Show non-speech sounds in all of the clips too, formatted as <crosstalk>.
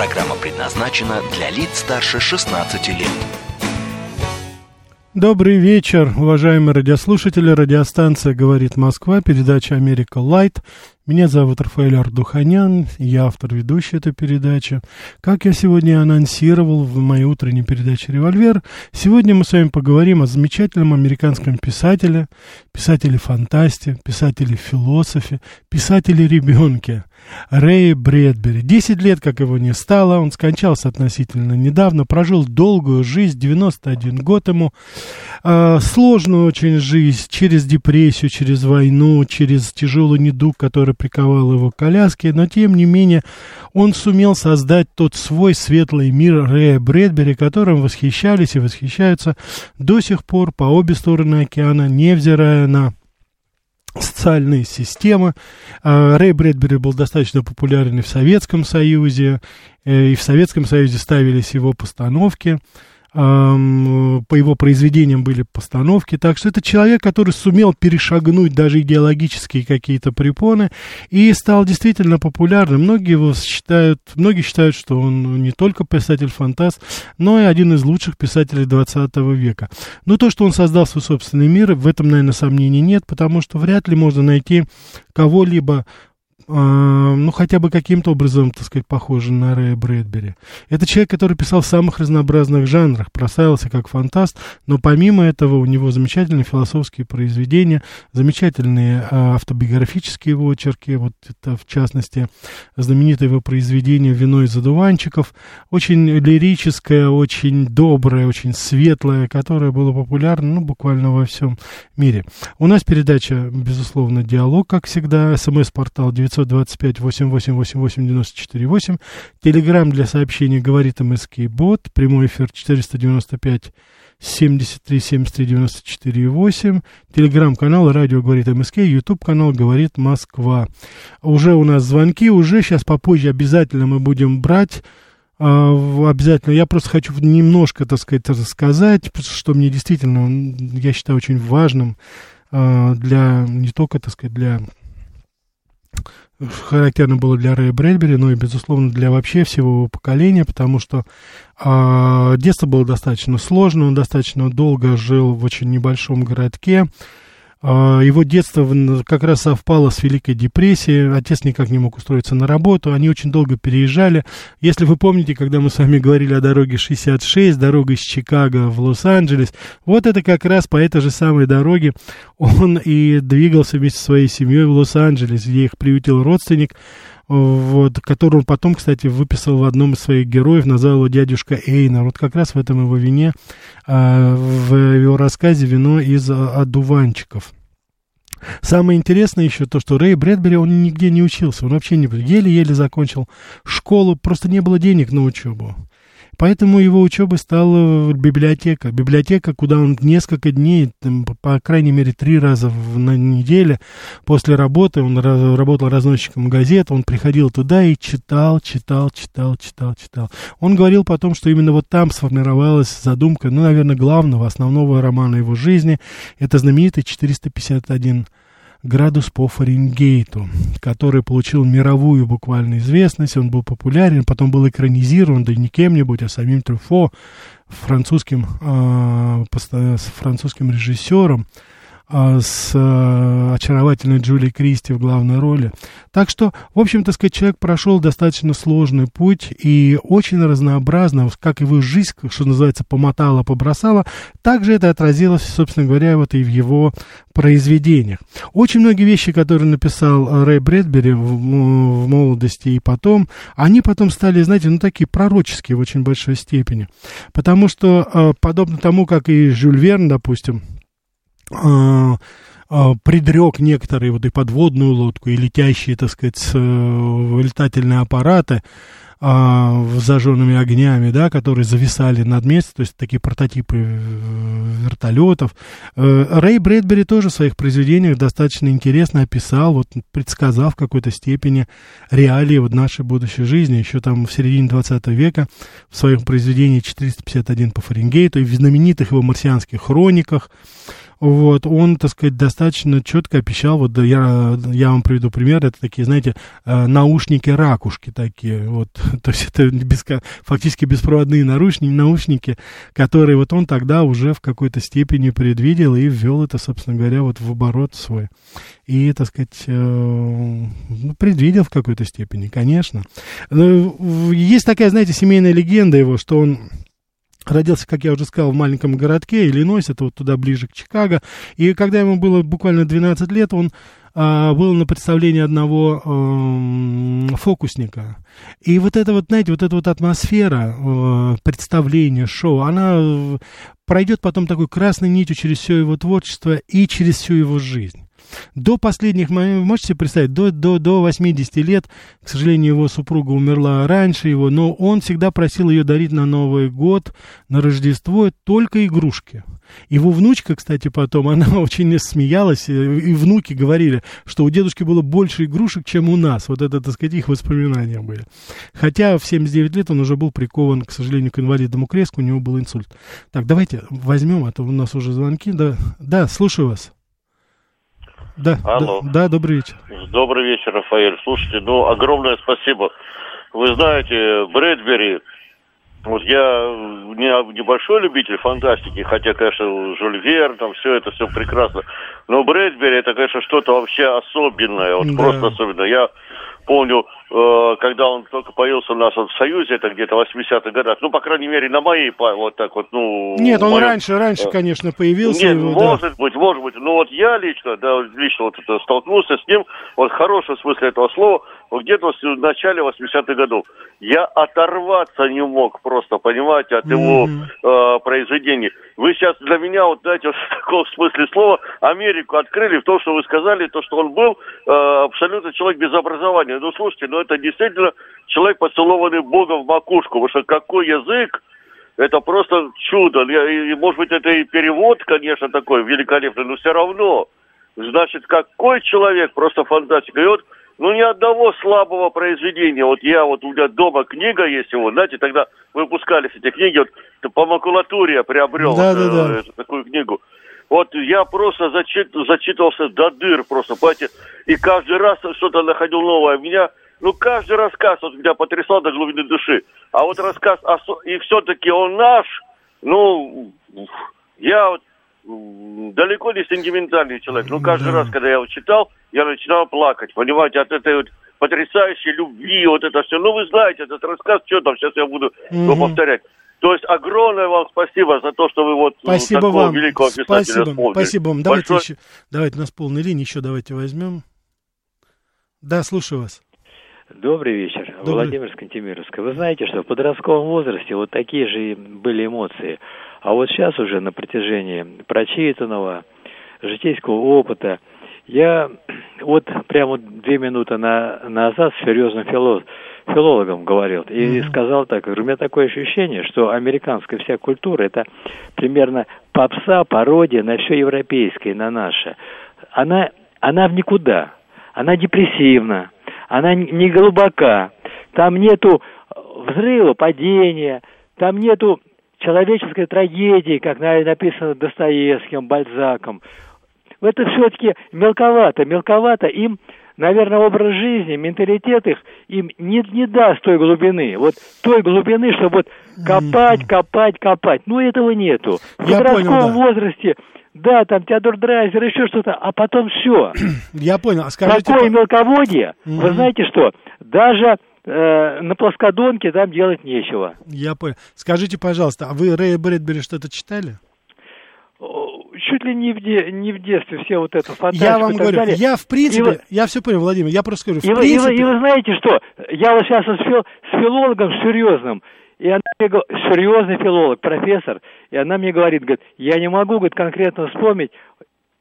Программа предназначена для лиц старше 16 лет. Добрый вечер, уважаемые радиослушатели. Радиостанция «Говорит Москва», передача «Америка Лайт». Меня зовут Рафаэль Ардуханян, я автор ведущей этой передачи. Как я сегодня анонсировал в моей утренней передаче «Револьвер», сегодня мы с вами поговорим о замечательном американском писателе, писателе-фантасте, писателе-философе, писателе-ребенке Рэе Брэдбери. Десять лет, как его не стало, он скончался относительно недавно, прожил долгую жизнь, 91 год ему, э, сложную очень жизнь, через депрессию, через войну, через тяжелый недуг, который приковал его к коляске, но тем не менее он сумел создать тот свой светлый мир Рэя Брэдбери, которым восхищались и восхищаются до сих пор по обе стороны океана, невзирая на социальные системы. А, Рэй Брэдбери был достаточно популярен и в Советском Союзе, э, и в Советском Союзе ставились его постановки по его произведениям были постановки. Так что это человек, который сумел перешагнуть даже идеологические какие-то препоны и стал действительно популярным. Многие его считают, многие считают, что он не только писатель-фантаст, но и один из лучших писателей 20 века. Но то, что он создал свой собственный мир, в этом, наверное, сомнений нет, потому что вряд ли можно найти кого-либо ну, хотя бы каким-то образом, так сказать, похожи на Рэя Брэдбери. Это человек, который писал в самых разнообразных жанрах, прославился как фантаст, но помимо этого у него замечательные философские произведения, замечательные а, автобиографические его очерки, вот это, в частности, знаменитое его произведение «Вино из одуванчиков», очень лирическое, очень доброе, очень светлое, которое было популярно, ну, буквально во всем мире. У нас передача, безусловно, «Диалог», как всегда, смс-портал 900 925 8888 94 8. Телеграмм для сообщений говорит МСК Бот. Прямой эфир 495 73 73 94 8. Телеграм-канал Радио говорит МСК. Ютуб канал говорит Москва. Уже у нас звонки, уже сейчас попозже обязательно мы будем брать а, обязательно. Я просто хочу немножко, так сказать, рассказать, что мне действительно, я считаю, очень важным а, для, не только, так сказать, для характерно было для Рэя Брэдбери, но и, безусловно, для вообще всего его поколения, потому что э, детство было достаточно сложно, он достаточно долго жил в очень небольшом городке, его детство как раз совпало с Великой депрессией, отец никак не мог устроиться на работу, они очень долго переезжали. Если вы помните, когда мы с вами говорили о дороге 66, дорога из Чикаго в Лос-Анджелес, вот это как раз по этой же самой дороге он и двигался вместе со своей семьей в Лос-Анджелес, где их приютил родственник, вот, который он потом, кстати, выписал в одном из своих героев, назвал его дядюшка Эйнер. Вот как раз в этом его вине, а, в его рассказе «Вино из одуванчиков». Самое интересное еще то, что Рэй Брэдбери, он нигде не учился, он вообще не еле-еле закончил школу, просто не было денег на учебу. Поэтому его учебой стала библиотека. Библиотека, куда он несколько дней, там, по крайней мере, три раза в, на неделе после работы, он раз, работал разносчиком газет, он приходил туда и читал, читал, читал, читал, читал. Он говорил потом, что именно вот там сформировалась задумка, ну, наверное, главного, основного романа его жизни. Это знаменитый 451 градус по Фаренгейту, который получил мировую буквально известность, он был популярен, потом был экранизирован, да не кем-нибудь, а самим Трюфо, французским, э, французским режиссером, с а, очаровательной Джулией Кристи в главной роли. Так что, в общем-то, сказать, человек прошел достаточно сложный путь и очень разнообразно, как его жизнь, что называется, помотала, побросала, также это отразилось, собственно говоря, вот и в его произведениях. Очень многие вещи, которые написал Рэй Брэдбери в, в молодости и потом, они потом стали, знаете, ну такие пророческие в очень большой степени. Потому что, а, подобно тому, как и Жюль Верн, допустим, а, а, предрек некоторые вот и подводную лодку, и летящие, так сказать, э, летательные аппараты, а, зажженными огнями, да, которые зависали над местом, то есть такие прототипы э, вертолетов. Э, Рэй Брэдбери тоже в своих произведениях достаточно интересно описал, вот предсказав в какой-то степени реалии вот нашей будущей жизни. Еще там в середине 20 века в своем произведении 451 по Фаренгейту и в знаменитых его марсианских хрониках вот, он, так сказать, достаточно четко обещал, вот я, я вам приведу пример, это такие, знаете, э, наушники-ракушки такие, вот, <laughs> то есть это без, фактически беспроводные наушники, наушники, которые вот он тогда уже в какой-то степени предвидел и ввел это, собственно говоря, вот в оборот свой. И, так сказать, э, ну, предвидел в какой-то степени, конечно. Есть такая, знаете, семейная легенда его, что он Родился, как я уже сказал, в маленьком городке, Иллинойс, это вот туда ближе к Чикаго. И когда ему было буквально 12 лет, он а, был на представлении одного а, фокусника. И вот это вот, знаете, вот эта вот атмосфера а, представления, шоу, она э, пройдет потом такой красной нитью через все его творчество и через всю его жизнь. До последних, можете себе представить, до, до, до 80 лет, к сожалению, его супруга умерла раньше его, но он всегда просил ее дарить на Новый год, на Рождество только игрушки. Его внучка, кстати, потом, <laughs> она очень смеялась, и внуки говорили, что у дедушки было больше игрушек, чем у нас. Вот это, так сказать, их воспоминания были. Хотя в 79 лет он уже был прикован, к сожалению, к инвалидному креслу, у него был инсульт. Так, давайте возьмем, а то у нас уже звонки. Да, да слушаю вас. Да, Алло. Да, да, добрый вечер. Добрый вечер, Рафаэль. Слушайте, ну, огромное спасибо. Вы знаете, Брэдбери, вот я не небольшой любитель фантастики, хотя, конечно, Жюль Верн, там все это все прекрасно. Но Брэдбери это, конечно, что-то вообще особенное, вот да. просто особенное. Я помню, э, когда он только появился у нас вот в Союзе, это где-то в 80-х годах, ну, по крайней мере, на моей, вот так вот, ну... Нет, он моем... раньше, раньше, э, конечно, появился. Нет, его, может да. быть, может быть, но вот я лично, да, лично вот это столкнулся с ним, вот в хорошем смысле этого слова, где-то в начале 80-х годов. Я оторваться не мог просто, понимаете, от его mm-hmm. э, произведений. Вы сейчас для меня, вот знаете, в таком смысле слова, Америку открыли в том, что вы сказали, то, что он был э, абсолютно человек без образования. Ну, слушайте, ну это действительно человек, поцелованный Богом в макушку, потому что какой язык, это просто чудо. И, может быть, это и перевод, конечно, такой великолепный, но все равно. Значит, какой человек, просто фантастика. И вот ну, ни одного слабого произведения. Вот я, вот у меня дома книга есть его, знаете, тогда выпускались эти книги, вот по макулатуре я приобрел да, вот, да, да. Эту, такую книгу. Вот я просто зачит, зачитывался до дыр просто, понимаете, и каждый раз что-то находил новое. Меня, ну, каждый рассказ вот меня потрясал до глубины души. А вот рассказ, и все-таки он наш, ну, я вот далеко не сентиментальный человек. Ну, каждый да. раз, когда я его читал, я начинал плакать, понимаете, от этой вот потрясающей любви, вот это все. Ну, вы знаете, этот рассказ, что там, сейчас я буду угу. его повторять. То есть огромное вам спасибо за то, что вы вот спасибо такого вам. великого писателя спасибо, вспомнили. Спасибо вам. Давайте Большое... еще, давайте у нас полная линия, еще давайте возьмем. Да, слушаю вас. Добрый вечер. Добрый. Владимир Скантемировская. Вы знаете, что в подростковом возрасте вот такие же были эмоции. А вот сейчас уже на протяжении прочитанного житейского опыта я вот прямо две минуты на, назад с серьезным филолог, филологом говорил и mm-hmm. сказал так, у меня такое ощущение, что американская вся культура это примерно попса, пародия на все европейское, на наше. Она, она в никуда, она депрессивна, она не глубока, там нету взрыва, падения, там нету человеческой трагедии, как написано Достоевским, Бальзаком. Это все-таки мелковато, мелковато им, наверное, образ жизни, менталитет их им не, не даст той глубины. Вот той глубины, чтобы вот копать, копать, копать. Ну, этого нету. В Я подростковом понял, да. возрасте да, там Теодор Драйзер, еще что-то, а потом все. <clears throat> Я понял. А скажите, Такое мелководье, вы знаете что, даже э, на плоскодонке там делать нечего. Я понял. Скажите, пожалуйста, а вы Рэя Брэдбери что-то читали? Чуть ли не в, де, не в детстве все вот это фантастику Я вам говорю, далее. я в принципе, вы, я все понял, Владимир, я просто скажу, в и, принципе... Вы, и, вы, и вы знаете что, я вот сейчас с, фил, с филологом серьезным, и она мне серьезный филолог, профессор, и она мне говорит, говорит, я не могу, говорит, конкретно вспомнить,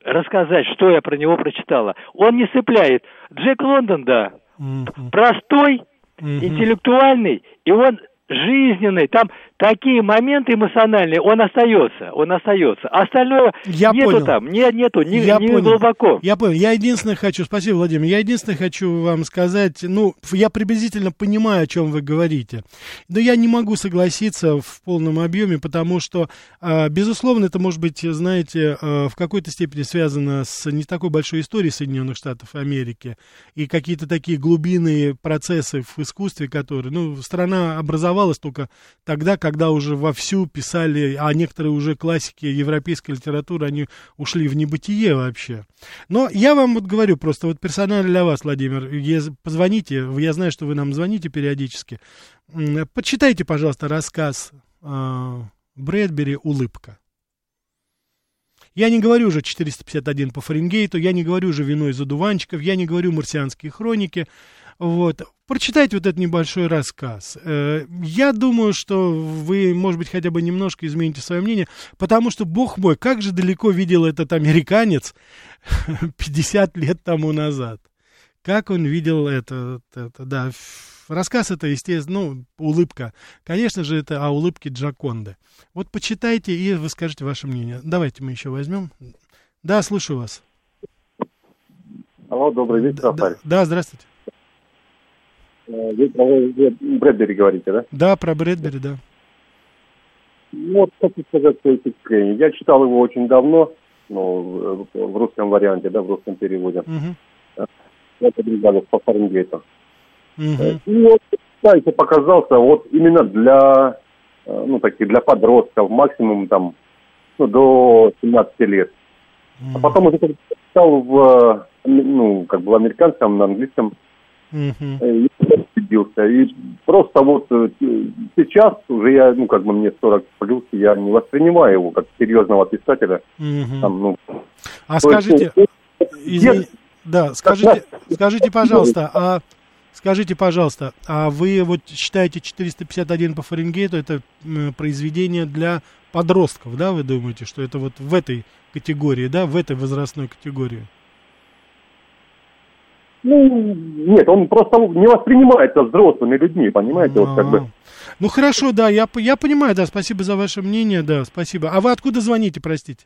рассказать, что я про него прочитала. Он не цепляет. Джек Лондон, да, mm-hmm. простой, интеллектуальный, и он жизненный, там такие моменты эмоциональные, он остается, он остается. Остальное я нету понял. там, не, нету, не, я не понял. глубоко. Я понял. Я единственное хочу, спасибо, Владимир, я единственное хочу вам сказать, ну, я приблизительно понимаю, о чем вы говорите, но я не могу согласиться в полном объеме, потому что, а, безусловно, это может быть, знаете, а, в какой-то степени связано с не такой большой историей Соединенных Штатов Америки и какие-то такие глубинные процессы в искусстве, которые, ну, страна образовалась только тогда, когда когда уже вовсю писали, а некоторые уже классики европейской литературы, они ушли в небытие вообще. Но я вам вот говорю просто вот персонально для вас, Владимир, позвоните, я знаю, что вы нам звоните периодически, почитайте, пожалуйста, рассказ э, Брэдбери «Улыбка». Я не говорю уже 451 по Фаренгейту, я не говорю уже «Вино из одуванчиков», я не говорю «Марсианские хроники». Вот. Прочитайте вот этот небольшой рассказ. Э, я думаю, что вы, может быть, хотя бы немножко измените свое мнение, потому что, бог мой, как же далеко видел этот американец <laughs> 50 лет тому назад. Как он видел это, это да. Рассказ это, естественно, ну, улыбка. Конечно же, это о улыбке Джаконды. Вот почитайте и вы скажете ваше мнение. Давайте мы еще возьмем. Да, слушаю вас. Алло, добрый вечер, Да, да здравствуйте. Э, вы про Брэдбери говорите, да? Да, про Брэдбери, да. Вот, хочу сказать свои впечатления. Я читал его очень давно, ну, в русском варианте, да, в русском переводе. Угу. Это бригада по Фаренгейту. Угу. И вот, кстати, показался вот именно для, э, ну, таких, для подростков, максимум там, ну, до 17 лет. Угу. А потом уже читал в, ну, как бы в американском, на английском Uh-huh. И просто вот э, сейчас уже я, ну, как бы мне 40 плюс, я не воспринимаю его как серьезного писателя. Uh-huh. Там, ну, а скажите, есть, извини, да, скажите, скажите, пожалуйста, а Скажите, пожалуйста, а вы вот считаете 451 по Фаренгейту это произведение для подростков, да, вы думаете, что это вот в этой категории, да, в этой возрастной категории? Ну, нет, он просто не воспринимается взрослыми людьми, понимаете, вот как бы. Ну хорошо, да, я, я понимаю, да, спасибо за ваше мнение, да, спасибо. А вы откуда звоните, простите?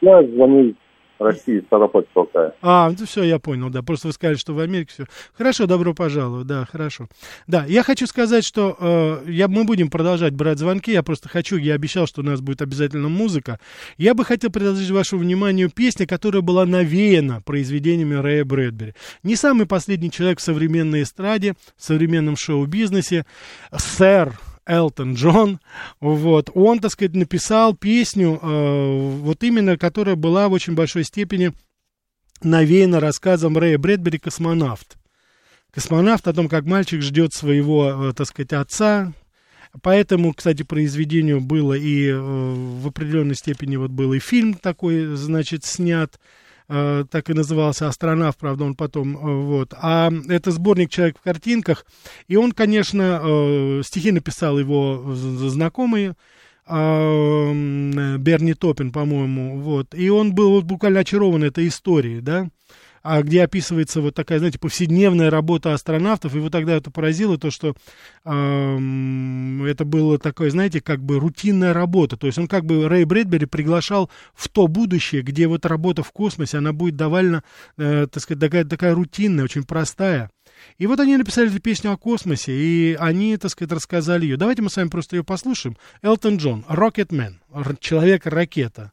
Я звоню России, Ставропольского края. А, ну все, я понял, да. Просто вы сказали, что в Америке все. Хорошо, добро пожаловать, да, хорошо. Да, я хочу сказать, что э, я, мы будем продолжать брать звонки. Я просто хочу, я обещал, что у нас будет обязательно музыка. Я бы хотел предложить вашему вниманию песню, которая была навеяна произведениями Рэя Брэдбери. Не самый последний человек в современной эстраде, в современном шоу-бизнесе. Сэр Элтон Джон, вот, он, так сказать, написал песню, э, вот именно, которая была в очень большой степени навеяна рассказом Рэя Брэдбери «Космонавт». «Космонавт» о том, как мальчик ждет своего, э, так сказать, отца, Поэтому, кстати, произведению было и э, в определенной степени вот был и фильм такой, значит, снят. Э, так и назывался «Астронавт», правда, он потом, э, вот. А это сборник «Человек в картинках», и он, конечно, э, стихи написал его знакомый, Берни Топин, по-моему, вот, и он был вот буквально очарован этой историей, да, а где описывается вот такая, знаете, повседневная работа астронавтов, и вот тогда это поразило то, что это было такое, знаете, как бы рутинная работа, то есть он как бы Рэй Брэдбери приглашал в то будущее, где вот работа в космосе, она будет довольно, э, так сказать, такая, такая рутинная, очень простая. И вот они написали эту песню о космосе, и они, так сказать, рассказали ее. Давайте мы с вами просто ее послушаем. Элтон Джон, Рокетмен, человек-ракета.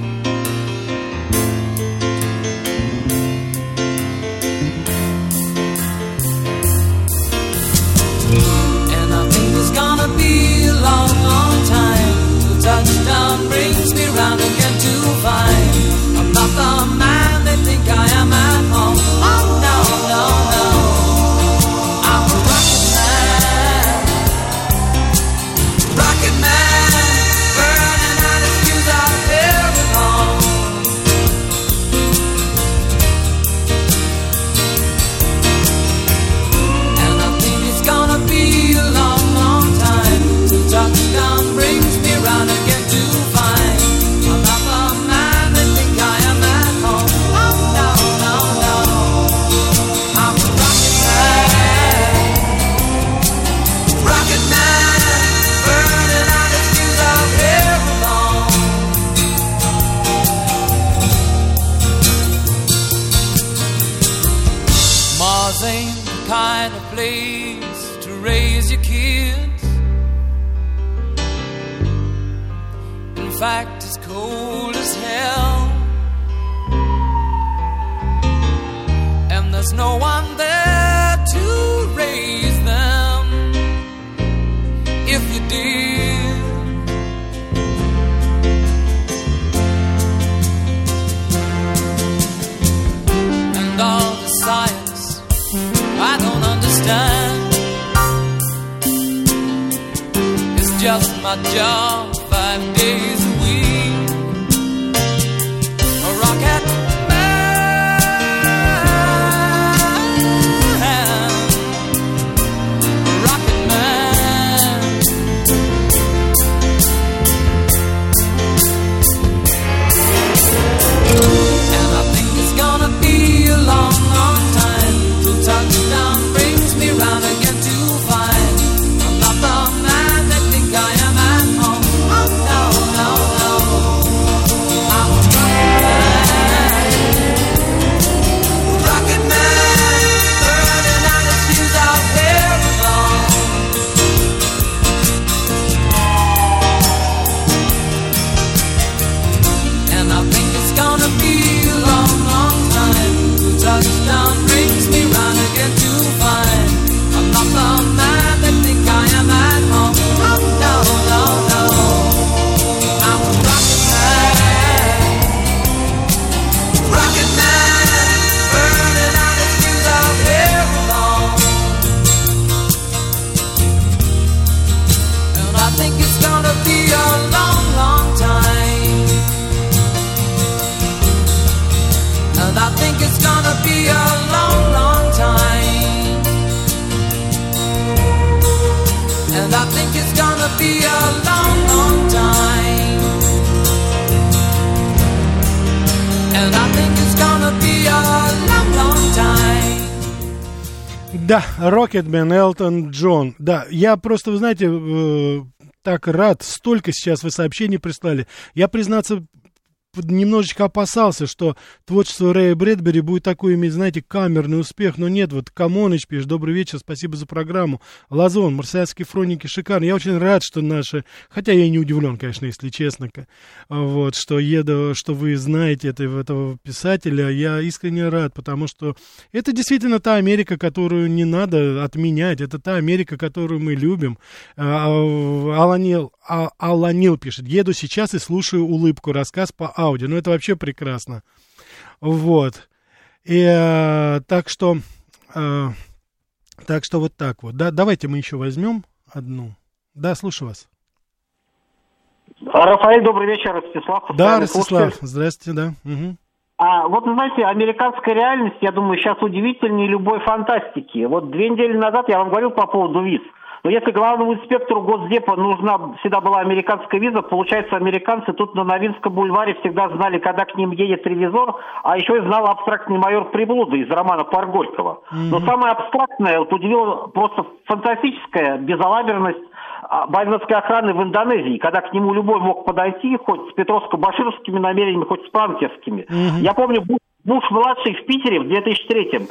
around again to find Рокетмен, Элтон Джон. Да, я просто, вы знаете, э, так рад, столько сейчас вы сообщений прислали. Я, признаться, немножечко опасался, что творчество Рэя Брэдбери будет такой иметь, знаете, камерный успех, но нет, вот Камоныч пишет, добрый вечер, спасибо за программу. Лазон, марсианские хроники, шикарно. Я очень рад, что наши, хотя я и не удивлен, конечно, если честно, вот, что еду, что вы знаете этого, этого писателя, я искренне рад, потому что это действительно та Америка, которую не надо отменять, это та Америка, которую мы любим. А, а, Аланил, а, Аланил пишет, еду сейчас и слушаю улыбку, рассказ по аудио, ну это вообще прекрасно. Вот. И, э, так что, э, так что вот так вот. Да, давайте мы еще возьмем одну. Да, слушаю вас. А, Рафаэль, добрый вечер, Ростислав. Да, Ростислав, слушатель. здрасте, да. Мгм. А, вот, знаете, американская реальность, я думаю, сейчас удивительнее любой фантастики. Вот две недели назад я вам говорил по поводу виз. Но если главному инспектору Госдепа нужна всегда была американская виза, получается, американцы тут на Новинском бульваре всегда знали, когда к ним едет ревизор, а еще и знал абстрактный майор Приблуда из романа Пар Горького. Но самое абстрактное, вот удивило просто фантастическая безалаберность а, бандитской охраны в Индонезии, когда к нему любой мог подойти, хоть с петровско-башировскими намерениями, хоть с пранкерскими. Я помню, Буш, Буш-младший в Питере в 2003-м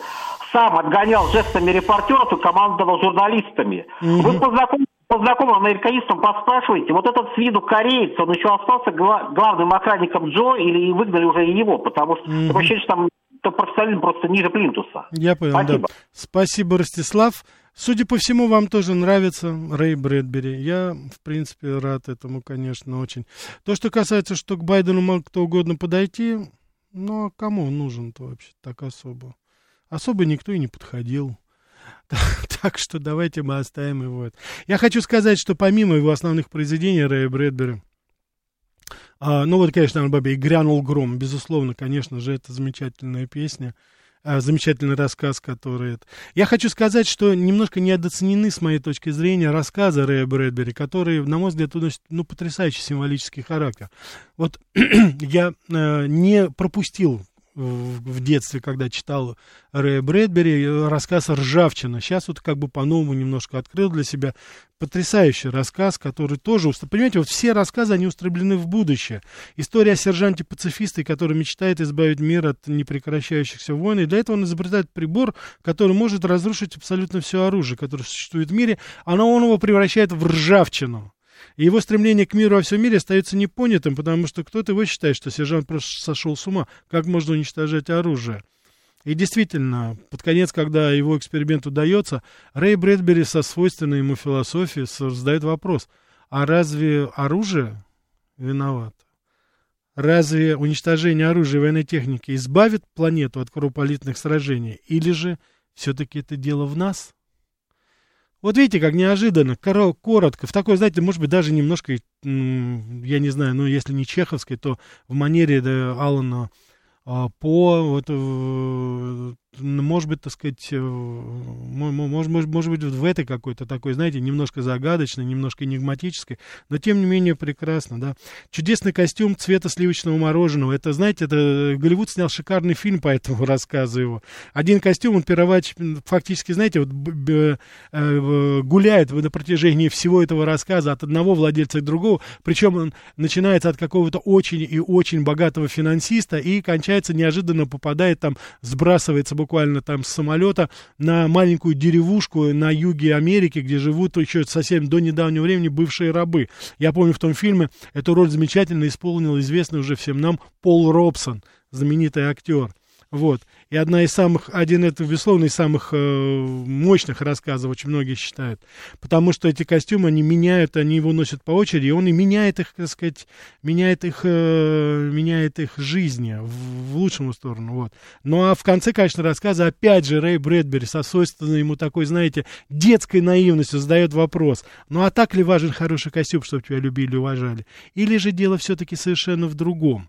сам отгонял жестами репортеров и командовал журналистами. Вы познаком- познакомым американистам поспрашиваете, вот этот с виду кореец, он еще остался гла- главным охранником Джо или выгнали уже и его, потому что такое ощущение, что там это профессионализм просто ниже плинтуса. Я понял, Спасибо. да. Спасибо, Ростислав. Судя по всему, вам тоже нравится Рэй Брэдбери. Я, в принципе, рад этому, конечно, очень. То, что касается, что к Байдену мог кто угодно подойти, ну, а кому он нужен-то вообще так особо? Особо никто и не подходил. <laughs> Так что давайте мы оставим его. Я хочу сказать, что помимо его основных произведений Рэя Брэдбери, а, ну вот, конечно, Бабе, и «Грянул гром», безусловно, конечно же, это замечательная песня, замечательный рассказ, который... Я хочу сказать, что немножко недооценены, с моей точки зрения, рассказы Рэя Брэдбери, которые, на мой взгляд, носят, ну, потрясающий символический характер. Вот <clears throat> я э, не пропустил в, детстве, когда читал Рэя Брэдбери, э, рассказ «Ржавчина». Сейчас вот как бы по-новому немножко открыл для себя потрясающий рассказ, который тоже... Понимаете, вот все рассказы, они устремлены в будущее. История о сержанте-пацифисте, который мечтает избавить мир от непрекращающихся войн, и для этого он изобретает прибор, который может разрушить абсолютно все оружие, которое существует в мире, оно он его превращает в ржавчину. И его стремление к миру во всем мире остается непонятым, потому что кто-то его считает, что сержант просто сошел с ума. Как можно уничтожать оружие? И действительно, под конец, когда его эксперимент удается, Рэй Брэдбери со свойственной ему философией задает вопрос, а разве оружие виновато? Разве уничтожение оружия и военной техники избавит планету от кровопролитных сражений? Или же все-таки это дело в нас? Вот видите, как неожиданно, коротко, в такой, знаете, может быть, даже немножко, я не знаю, ну, если не чеховской, то в манере да, Алана а, по вот, э, может быть, так сказать, э, может, может, может быть, в этой какой-то такой, знаете, немножко загадочной, немножко энигматической, но тем не менее прекрасно, да. Чудесный костюм цвета сливочного мороженого. Это, знаете, это Голливуд снял шикарный фильм <laughs> по этому рассказу его. Один костюм, он пировать фактически, знаете, вот э, гуляет на протяжении всего этого рассказа от одного владельца к другому, причем он начинается от какого-то очень и очень богатого финансиста и кончается неожиданно попадает там, сбрасывается буквально там с самолета на маленькую деревушку на юге Америки, где живут еще совсем до недавнего времени бывшие рабы. Я помню в том фильме эту роль замечательно исполнил известный уже всем нам Пол Робсон, знаменитый актер. Вот. И одна из самых, один это, безусловно, из самых э, мощных рассказов, очень многие считают. Потому что эти костюмы, они меняют, они его носят по очереди, и он и меняет их, так сказать, меняет их, э, меняет их жизни в, в лучшую сторону. Вот. Ну а в конце, конечно, рассказа, опять же, Рэй Брэдбери со свойственной ему такой, знаете, детской наивностью задает вопрос. Ну а так ли важен хороший костюм, чтобы тебя любили и уважали? Или же дело все-таки совершенно в другом?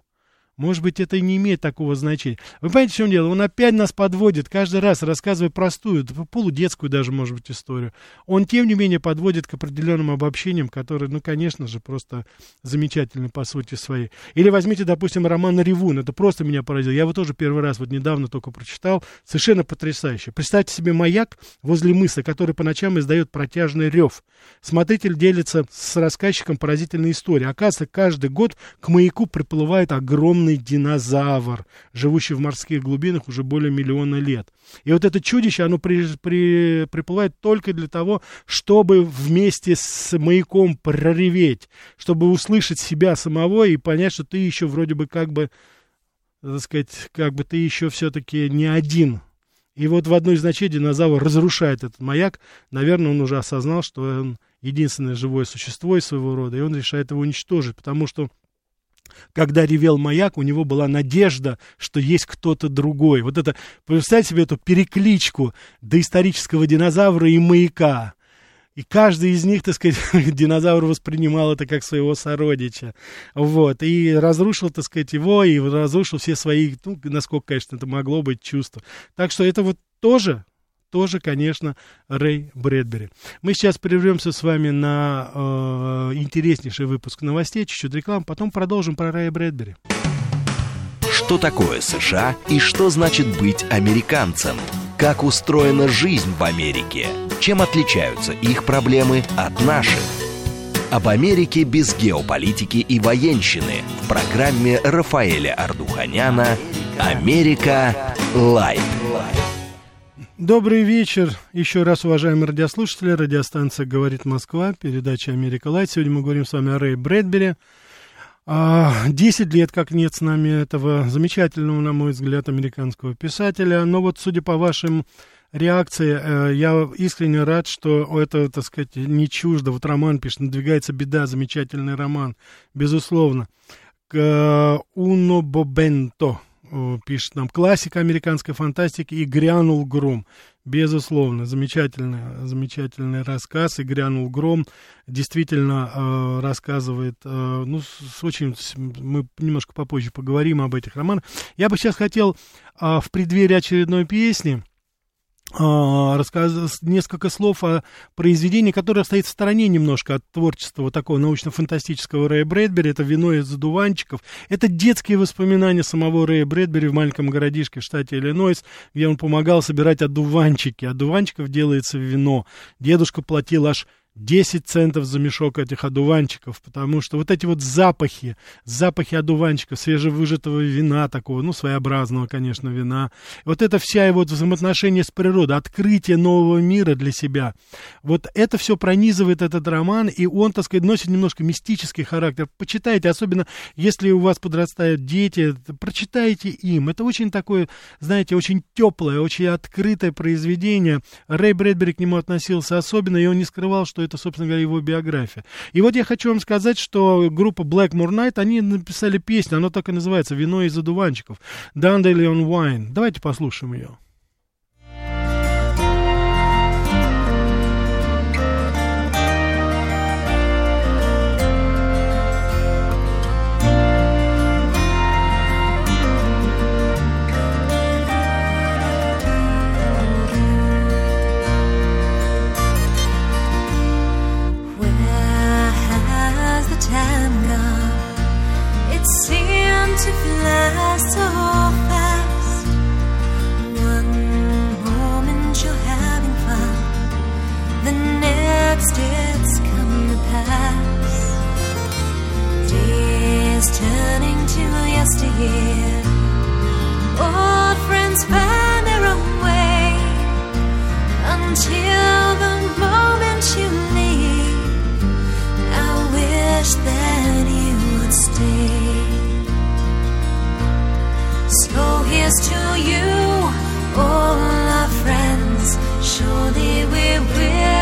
Может быть, это и не имеет такого значения. Вы понимаете, в чем дело? Он опять нас подводит, каждый раз рассказывая простую, полудетскую даже, может быть, историю. Он, тем не менее, подводит к определенным обобщениям, которые, ну, конечно же, просто замечательны по сути своей. Или возьмите, допустим, роман «Ревун». Это просто меня поразило. Я его тоже первый раз вот недавно только прочитал. Совершенно потрясающе. Представьте себе маяк возле мыса, который по ночам издает протяжный рев. Смотритель делится с рассказчиком поразительной историей. Оказывается, каждый год к маяку приплывает огромный огромный динозавр, живущий в морских глубинах уже более миллиона лет. И вот это чудище, оно при, при, приплывает только для того, чтобы вместе с маяком прореветь, чтобы услышать себя самого и понять, что ты еще вроде бы как бы, так сказать, как бы ты еще все-таки не один и вот в одной из ночей динозавр разрушает этот маяк. Наверное, он уже осознал, что он единственное живое существо из своего рода, и он решает его уничтожить, потому что когда ревел маяк, у него была надежда, что есть кто-то другой. Вот это, представьте себе эту перекличку доисторического динозавра и маяка. И каждый из них, так сказать, <laughs> динозавр воспринимал это как своего сородича. Вот. И разрушил, так сказать, его, и разрушил все свои, ну, насколько, конечно, это могло быть, чувства. Так что это вот тоже тоже, конечно, Рэй Брэдбери. Мы сейчас прервемся с вами на э, интереснейший выпуск новостей, чуть-чуть рекламы, потом продолжим про Рэя Брэдбери. Что такое США и что значит быть американцем? Как устроена жизнь в Америке? Чем отличаются их проблемы от наших? Об Америке без геополитики и военщины в программе Рафаэля Ардуханяна «Америка. Light». Добрый вечер. Еще раз, уважаемые радиослушатели. Радиостанция «Говорит Москва», передача «Америка Light». Сегодня мы говорим с вами о Рэй Брэдбери. А, десять лет, как нет с нами этого замечательного, на мой взгляд, американского писателя. Но вот, судя по вашим реакции, э, я искренне рад, что это, так сказать, не чуждо. Вот роман пишет «Надвигается беда», замечательный роман, безусловно. «Уно Бобенто» Э, пишет нам, классика американской фантастики «И грянул гром». Безусловно, замечательный, замечательный рассказ «И грянул гром». Действительно э, рассказывает, э, ну, с, очень, мы немножко попозже поговорим об этих романах. Я бы сейчас хотел э, в преддверии очередной песни рассказ... несколько слов о произведении, которое стоит в стороне немножко от творчества вот такого научно-фантастического Рэя Брэдбери. Это «Вино из задуванчиков». Это детские воспоминания самого Рэя Брэдбери в маленьком городишке в штате Иллинойс, где он помогал собирать одуванчики. Одуванчиков делается вино. Дедушка платил аж 10 центов за мешок этих одуванчиков, потому что вот эти вот запахи, запахи одуванчиков, свежевыжатого вина такого, ну, своеобразного, конечно, вина, вот это вся его взаимоотношение с природой, открытие нового мира для себя, вот это все пронизывает этот роман, и он, так сказать, носит немножко мистический характер. Почитайте, особенно если у вас подрастают дети, прочитайте им. Это очень такое, знаете, очень теплое, очень открытое произведение. Рэй Брэдбери к нему относился особенно, и он не скрывал, что это, собственно говоря, его биография. И вот я хочу вам сказать, что группа Blackmore Night, они написали песню, она так и называется «Вино из одуванчиков». Dandelion Wine. Давайте послушаем ее. Days turning to yesteryear. Old friends find their own way until the moment you leave. I wish that you would stay. So here's to you, all our friends. Surely we will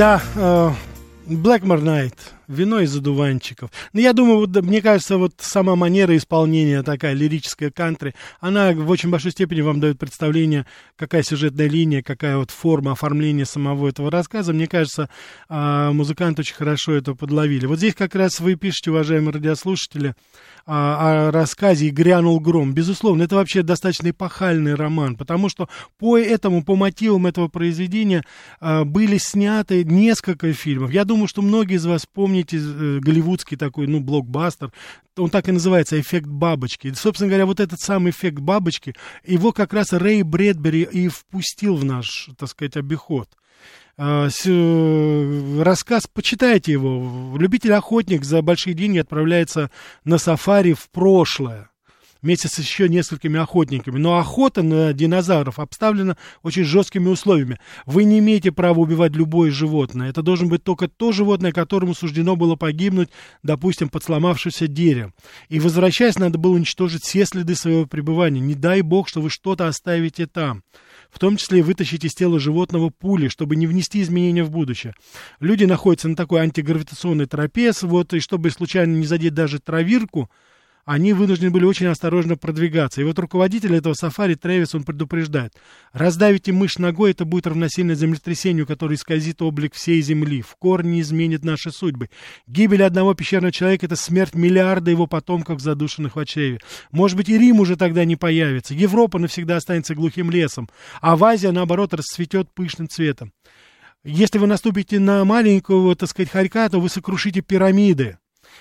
Да, э, Blackmore Night. Вино из одуванчиков. Но я думаю, вот, мне кажется, вот сама манера исполнения такая лирическая кантри, она в очень большой степени вам дает представление, какая сюжетная линия, какая вот форма оформления самого этого рассказа. Мне кажется, а, музыканты очень хорошо это подловили. Вот здесь как раз вы пишете, уважаемые радиослушатели, а, о рассказе «И грянул гром». Безусловно, это вообще достаточно эпохальный роман, потому что по этому, по мотивам этого произведения а, были сняты несколько фильмов. Я думаю, что многие из вас помните э, голливудский такой, ну, блокбастер, он так и называется, эффект бабочки. И, собственно говоря, вот этот самый эффект бабочки, его как раз Рэй Брэдбери и впустил в наш, так сказать, обиход. С, э, рассказ, почитайте его. Любитель-охотник за большие деньги отправляется на сафари в прошлое вместе с еще несколькими охотниками. Но охота на динозавров обставлена очень жесткими условиями. Вы не имеете права убивать любое животное. Это должен быть только то животное, которому суждено было погибнуть, допустим, под сломавшимся деревом. И возвращаясь, надо было уничтожить все следы своего пребывания. Не дай бог, что вы что-то оставите там в том числе вытащить из тела животного пули, чтобы не внести изменения в будущее. Люди находятся на такой антигравитационной тропе, вот, и чтобы случайно не задеть даже травирку, они вынуждены были очень осторожно продвигаться. И вот руководитель этого сафари, Трэвис, он предупреждает. Раздавите мышь ногой, это будет равносильно землетрясению, которое исказит облик всей Земли, в корне изменит наши судьбы. Гибель одного пещерного человека — это смерть миллиарда его потомков, задушенных в чреве. Может быть, и Рим уже тогда не появится. Европа навсегда останется глухим лесом, а в Азии, наоборот, расцветет пышным цветом. Если вы наступите на маленького, так сказать, хорька, то вы сокрушите пирамиды.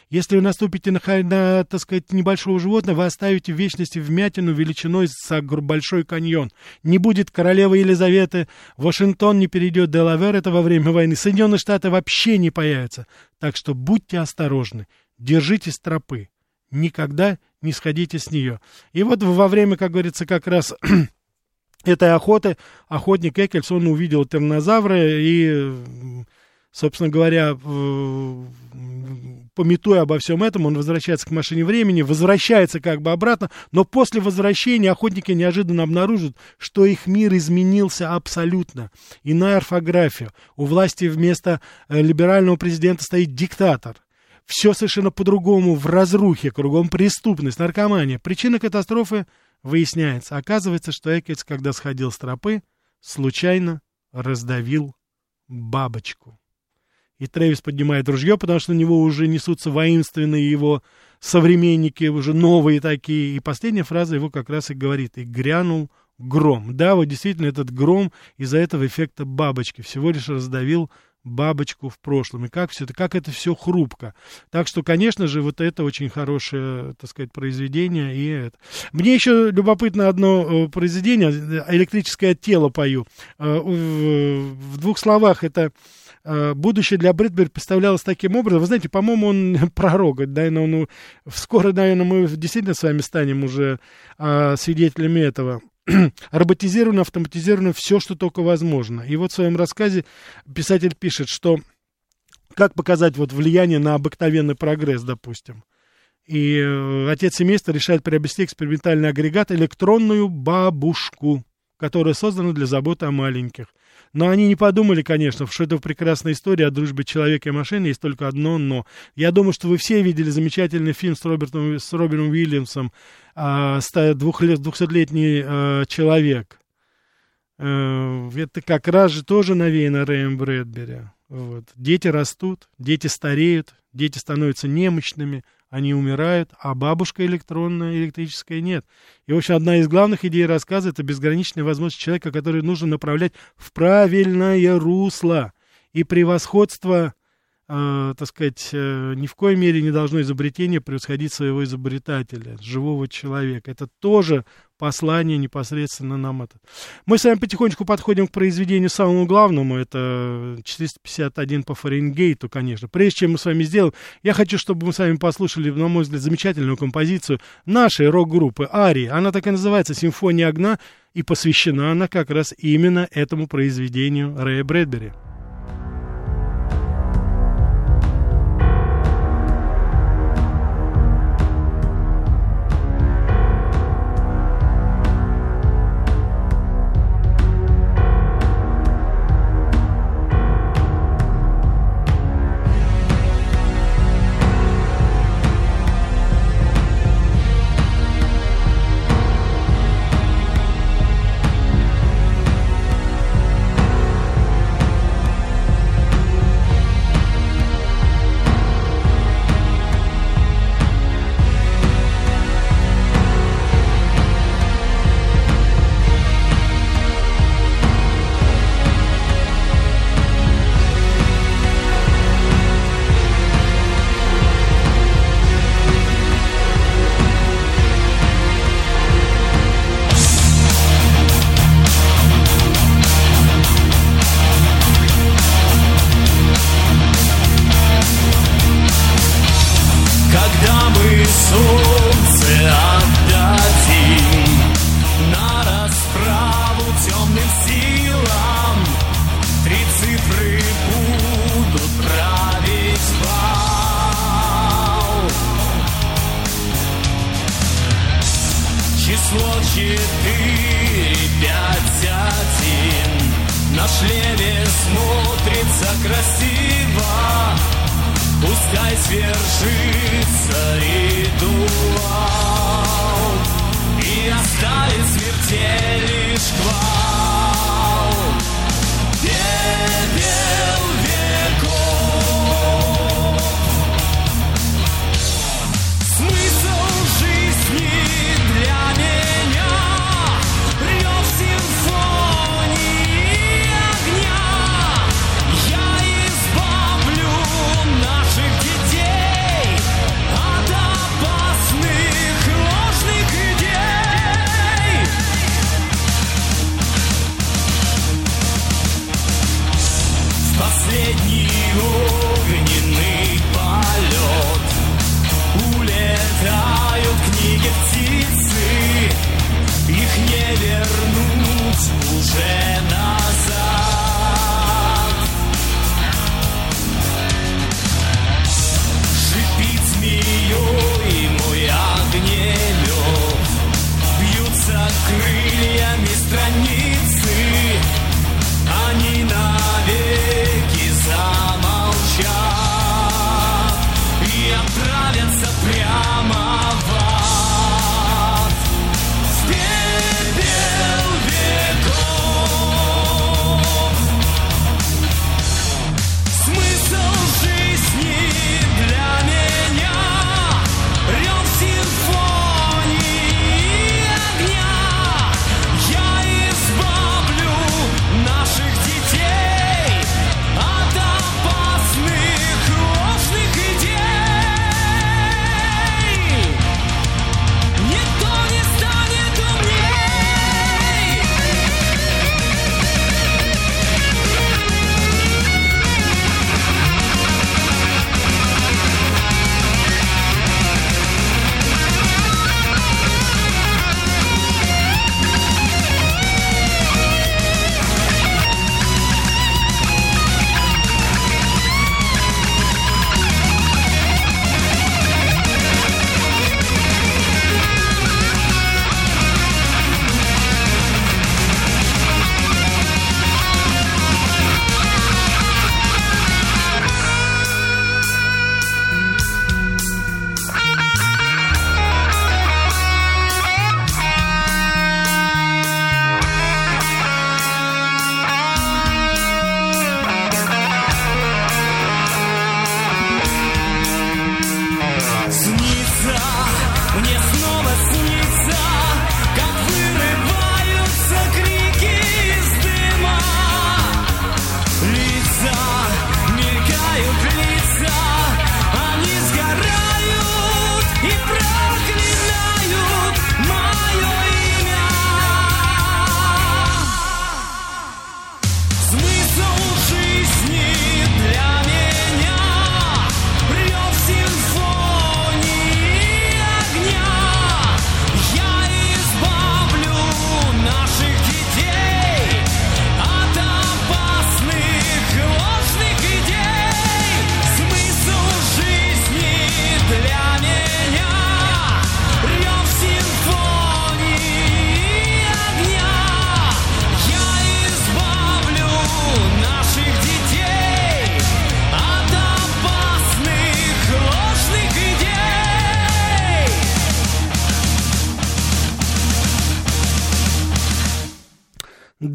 Если вы наступите на, на, так сказать, небольшого животного, вы оставите в вечности вмятину величиной с большой каньон. Не будет королевы Елизаветы, Вашингтон не перейдет Делавер, это во время войны, Соединенные Штаты вообще не появятся. Так что будьте осторожны, держитесь тропы, никогда не сходите с нее. И вот во время, как говорится, как раз <clears throat> этой охоты охотник Экельс, он увидел тернозавра и собственно говоря, пометуя обо всем этом, он возвращается к машине времени, возвращается как бы обратно, но после возвращения охотники неожиданно обнаружат, что их мир изменился абсолютно. Иная орфография. У власти вместо э, либерального президента стоит диктатор. Все совершенно по-другому, в разрухе, кругом преступность, наркомания. Причина катастрофы выясняется. Оказывается, что Экельс, когда сходил с тропы, случайно раздавил бабочку. И Трэвис поднимает ружье, потому что на него уже несутся воинственные его современники, уже новые такие. И последняя фраза его как раз и говорит. И грянул гром. Да, вот действительно этот гром из-за этого эффекта бабочки всего лишь раздавил бабочку в прошлом. И как все это, как это все хрупко. Так что, конечно же, вот это очень хорошее, так сказать, произведение. И это. Мне еще любопытно одно э, произведение, электрическое тело пою. Э, в двух словах это Э, будущее для Брэдбери представлялось таким образом. Вы знаете, по-моему, он <laughs> пророк. Наверное, он, скоро, наверное, мы действительно с вами станем уже а, свидетелями этого. <clears throat> Роботизировано, автоматизировано все, что только возможно. И вот в своем рассказе писатель пишет, что как показать вот влияние на обыкновенный прогресс, допустим. И э, отец семейства решает приобрести экспериментальный агрегат электронную бабушку, которая создана для заботы о маленьких. Но они не подумали, конечно, что это прекрасная история о дружбе человека и машины. Есть только одно «но». Я думаю, что вы все видели замечательный фильм с, Робертом, с Робином Уильямсом «Двухсотлетний э, человек». Э, это как раз же тоже навеяно Рэем Брэдбери. Вот. Дети растут, дети стареют, дети становятся немощными, они умирают, а бабушка электронная, электрическая нет. И, в общем, одна из главных идей рассказа – это безграничная возможность человека, который нужно направлять в правильное русло. И превосходство э, так сказать, э, ни в коей мере не должно изобретение превосходить своего изобретателя, живого человека. Это тоже послание непосредственно нам это. Мы с вами потихонечку подходим к произведению самому главному, это 451 по Фаренгейту, конечно. Прежде чем мы с вами сделаем, я хочу, чтобы мы с вами послушали, на мой взгляд, замечательную композицию нашей рок-группы Ари. Она так и называется «Симфония огня», и посвящена она как раз именно этому произведению Рэя Брэдбери.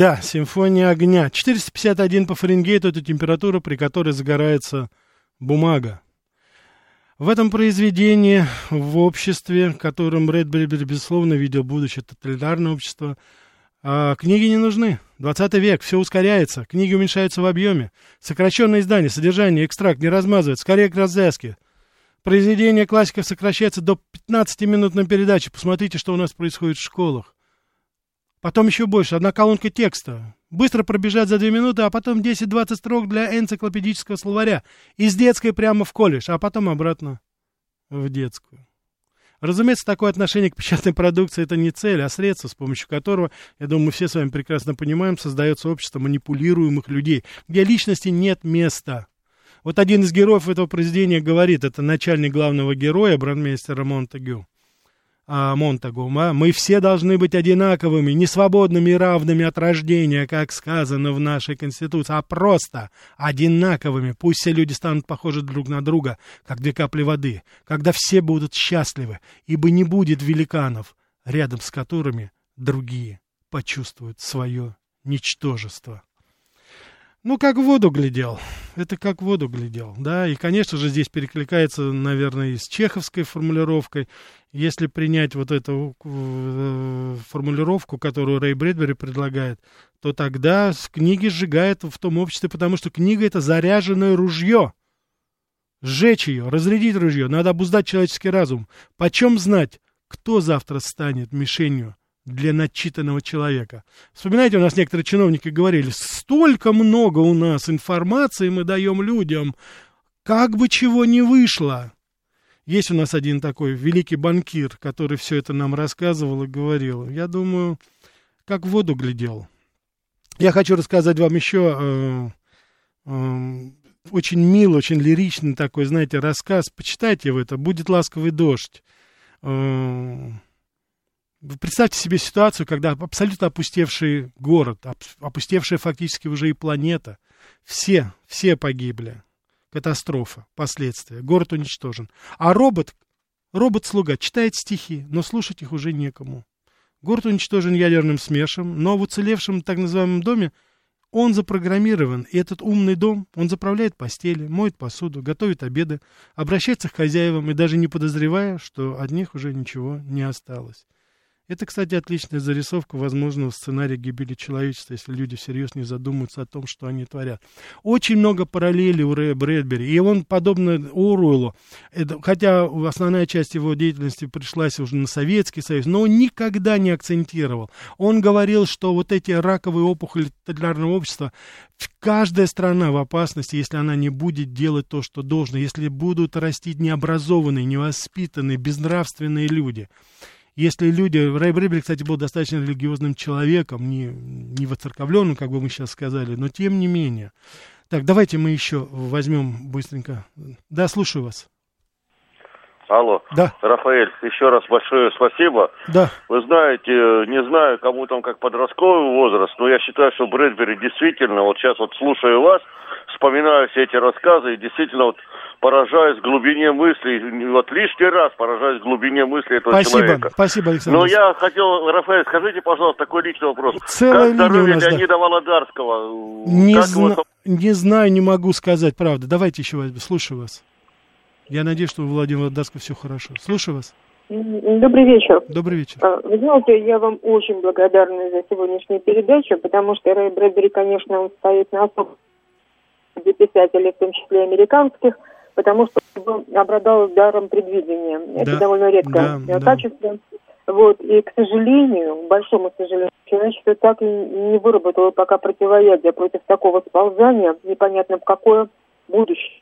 Да, симфония огня. 451 по Фаренгейту – это температура, при которой загорается бумага. В этом произведении, в обществе, которым Редбери, безусловно, видел будущее тоталитарное общество, а, книги не нужны. 20 век, все ускоряется, книги уменьшаются в объеме. Сокращенное издание, содержание, экстракт не размазывает, скорее к развязке. Произведение классиков сокращается до 15 минут на передаче. Посмотрите, что у нас происходит в школах. Потом еще больше, одна колонка текста. Быстро пробежать за две минуты, а потом 10-20 строк для энциклопедического словаря. Из детской прямо в колледж, а потом обратно в детскую. Разумеется, такое отношение к печатной продукции это не цель, а средство, с помощью которого, я думаю, мы все с вами прекрасно понимаем, создается общество манипулируемых людей, где личности нет места. Вот один из героев этого произведения говорит, это начальник главного героя, брандмейстера Монтегю. А, Монтагу, а, мы все должны быть одинаковыми, не свободными и равными от рождения, как сказано в нашей Конституции, а просто одинаковыми. Пусть все люди станут похожи друг на друга, как две капли воды, когда все будут счастливы, ибо не будет великанов, рядом с которыми другие почувствуют свое ничтожество. Ну, как в воду глядел. Это как в воду глядел, да. И, конечно же, здесь перекликается, наверное, и с чеховской формулировкой. Если принять вот эту э, формулировку, которую Рэй Брэдбери предлагает, то тогда с книги сжигает в том обществе, потому что книга — это заряженное ружье. Сжечь ее, разрядить ружье, надо обуздать человеческий разум. Почем знать, кто завтра станет мишенью для начитанного человека. Вспоминайте, у нас некоторые чиновники говорили, столько много у нас информации мы даем людям, как бы чего не вышло. Есть у нас один такой великий банкир, который все это нам рассказывал и говорил. Я думаю, как в воду глядел. Я хочу рассказать вам еще э, э, очень милый, очень лиричный такой, знаете, рассказ. Почитайте его это. «Будет ласковый дождь». Э, представьте себе ситуацию, когда абсолютно опустевший город, опустевшая фактически уже и планета, все, все погибли. Катастрофа, последствия, город уничтожен. А робот, робот-слуга читает стихи, но слушать их уже некому. Город уничтожен ядерным смешем, но в уцелевшем так называемом доме он запрограммирован, и этот умный дом, он заправляет постели, моет посуду, готовит обеды, обращается к хозяевам и даже не подозревая, что от них уже ничего не осталось. Это, кстати, отличная зарисовка возможного сценария гибели человечества, если люди всерьез не задумаются о том, что они творят. Очень много параллелей у Рэя Брэдбери, и он, подобно Оруэллу, это, хотя основная часть его деятельности пришлась уже на Советский Союз, но он никогда не акцентировал. Он говорил, что вот эти раковые опухоли тоталитарного общества, каждая страна в опасности, если она не будет делать то, что должно, если будут расти необразованные, невоспитанные, безнравственные люди – если люди... Рэй Брэдбери, кстати, был достаточно религиозным человеком, не, не воцерковленным, как бы мы сейчас сказали, но тем не менее. Так, давайте мы еще возьмем быстренько. Да, слушаю вас. Алло. Да. Рафаэль, еще раз большое спасибо. Да. Вы знаете, не знаю, кому там как подростковый возраст, но я считаю, что Брэдбери действительно, вот сейчас вот слушаю вас, вспоминаю все эти рассказы, и действительно вот поражаюсь глубине мыслей, вот лишний раз поражаюсь глубине мыслей этого спасибо, человека. Спасибо, Александр. Но я хотел, Рафаэль, скажите, пожалуйста, такой личный вопрос. Целая как здоровье нас, Леонида да. Володарского? Не, зна- его- не знаю, не могу сказать, правда. Давайте еще. Слушаю вас. Я надеюсь, что у Владимира Даска все хорошо. Слушаю вас. Добрый вечер. Добрый вечер. А, Вы знаете, я вам очень благодарна за сегодняшнюю передачу, потому что Рэй Брэдбери, конечно, он стоит на особом для писателей, в том числе американских, потому что он обладал даром предвидения. Это Да, довольно редкое да, э, да. качество. Вот. И, к сожалению, к большому сожалению, человечество так и не выработало пока противоядия против такого сползания, непонятно в какое будущее.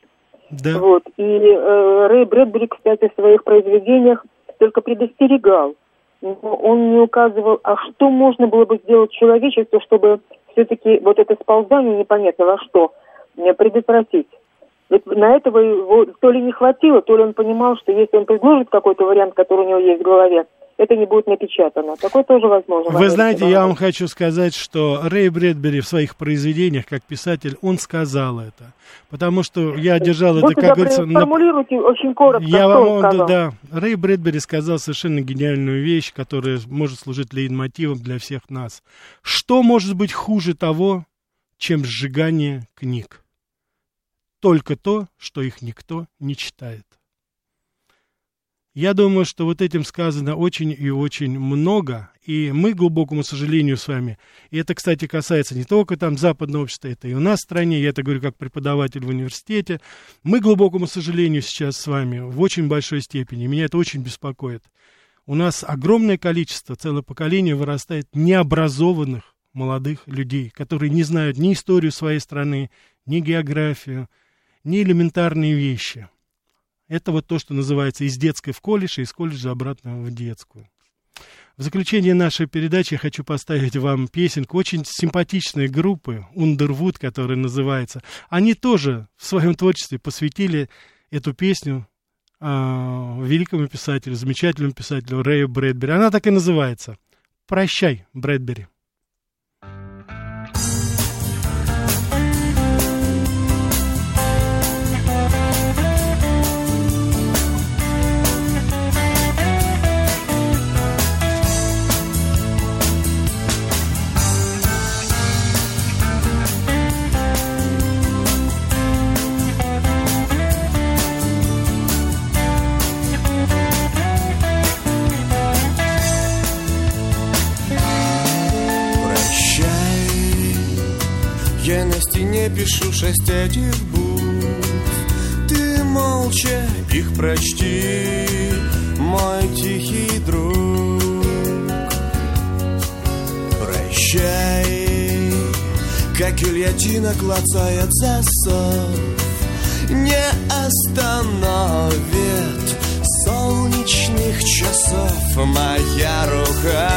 Да. Вот. И э, Рэй Брэдбери, кстати, в своих произведениях только предостерегал. Но он не указывал, а что можно было бы сделать человечеству, чтобы все-таки вот это сползание непонятно во что э, предотвратить. Ведь на этого его то ли не хватило, то ли он понимал, что если он предложит какой-то вариант, который у него есть в голове, это не будет напечатано. Такое тоже возможно. Вы знаете, я вам хочу сказать, что Рэй Брэдбери в своих произведениях, как писатель, он сказал это. Потому что я держал это, Вот как это говорится, на формулируйте очень коротко, Я вам, он сказал. да, Рэй Брэдбери сказал совершенно гениальную вещь, которая может служить лейтмотивом для всех нас. Что может быть хуже того, чем сжигание книг? Только то, что их никто не читает. Я думаю, что вот этим сказано очень и очень много, и мы, к глубокому сожалению, с вами, и это, кстати, касается не только там западного общества, это и у нас в стране, я это говорю как преподаватель в университете, мы, к глубокому сожалению, сейчас с вами в очень большой степени, меня это очень беспокоит. У нас огромное количество, целое поколение вырастает необразованных молодых людей, которые не знают ни историю своей страны, ни географию, ни элементарные вещи. Это вот то, что называется из детской в колледж, и из колледжа обратно в детскую. В заключение нашей передачи я хочу поставить вам песенку очень симпатичной группы Underwood, которая называется. Они тоже в своем творчестве посвятили эту песню а, великому писателю, замечательному писателю Рэю Брэдбери. Она так и называется. «Прощай, Брэдбери». Пишу шесть этих букв. Ты молча их прочти, мой тихий друг. Прощай, как гильотина клацает засов. Не остановит солнечных часов моя рука.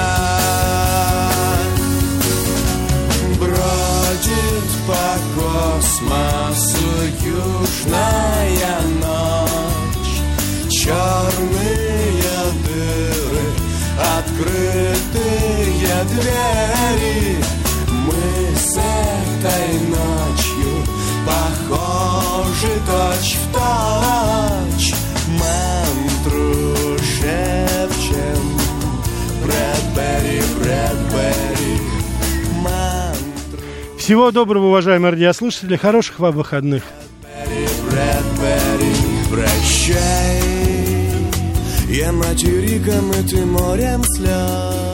Бродит по космосу южная ночь. Черные дыры, открытые двери. Мы с этой ночью похожи точь в точь Всего доброго, уважаемые радиослушатели, хороших вам выходных. Прощай. Я материком и ты морем слез